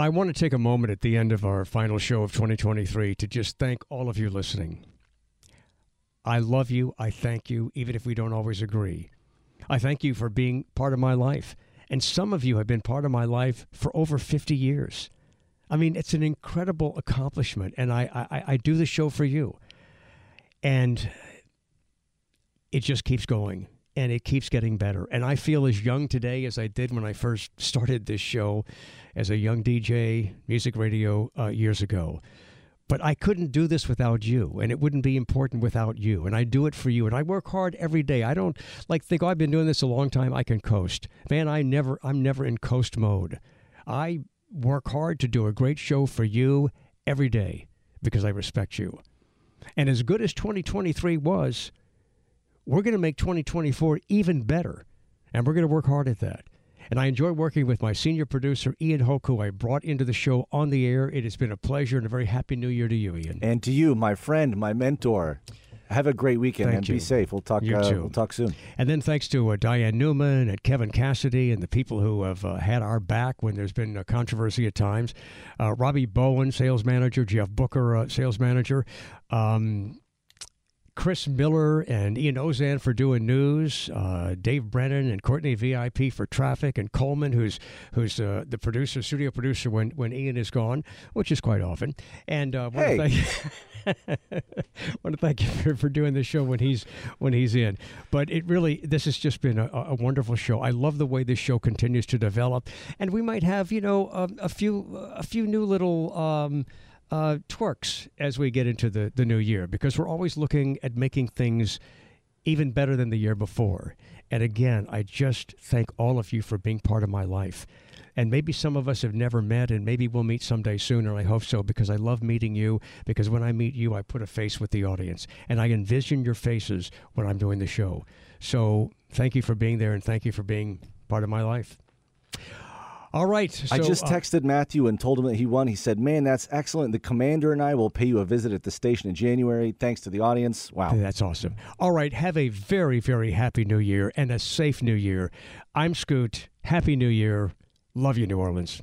I want to take a moment at the end of our final show of 2023 to just thank all of you listening. I love you. I thank you, even if we don't always agree. I thank you for being part of my life. And some of you have been part of my life for over 50 years. I mean, it's an incredible accomplishment. And I, I, I do the show for you. And it just keeps going and it keeps getting better. And I feel as young today as I did when I first started this show as a young DJ, music radio uh, years ago. But I couldn't do this without you, and it wouldn't be important without you. And I do it for you, and I work hard every day. I don't like think oh, I've been doing this a long time. I can coast, man. I never, I'm never in coast mode. I work hard to do a great show for you every day because I respect you. And as good as 2023 was, we're going to make 2024 even better, and we're going to work hard at that. And I enjoy working with my senior producer, Ian Hoke, who I brought into the show on the air. It has been a pleasure and a very happy new year to you, Ian. And to you, my friend, my mentor. Have a great weekend Thank and you. be safe. We'll talk. Uh, too. we'll talk soon. And then thanks to uh, Diane Newman and Kevin Cassidy and the people who have uh, had our back when there's been uh, controversy at times. Uh, Robbie Bowen, sales manager, Jeff Booker, uh, sales manager. Um, Chris Miller and Ian Ozan for doing news, uh, Dave Brennan and Courtney VIP for traffic, and Coleman, who's who's uh, the producer, studio producer when, when Ian is gone, which is quite often. And uh, want to thank, want to thank you for, for doing the show when he's when he's in. But it really, this has just been a, a wonderful show. I love the way this show continues to develop, and we might have you know a, a few a few new little. Um, uh, twerks as we get into the, the new year because we're always looking at making things even better than the year before. And again, I just thank all of you for being part of my life. And maybe some of us have never met, and maybe we'll meet someday soon, or I hope so, because I love meeting you. Because when I meet you, I put a face with the audience, and I envision your faces when I'm doing the show. So thank you for being there, and thank you for being part of my life. All right. I so, just uh, texted Matthew and told him that he won. He said, "Man, that's excellent. The commander and I will pay you a visit at the station in January. Thanks to the audience. Wow, That's awesome. All right. Have a very, very happy new year and a safe new year. I'm Scoot. Happy New Year. Love you, New Orleans.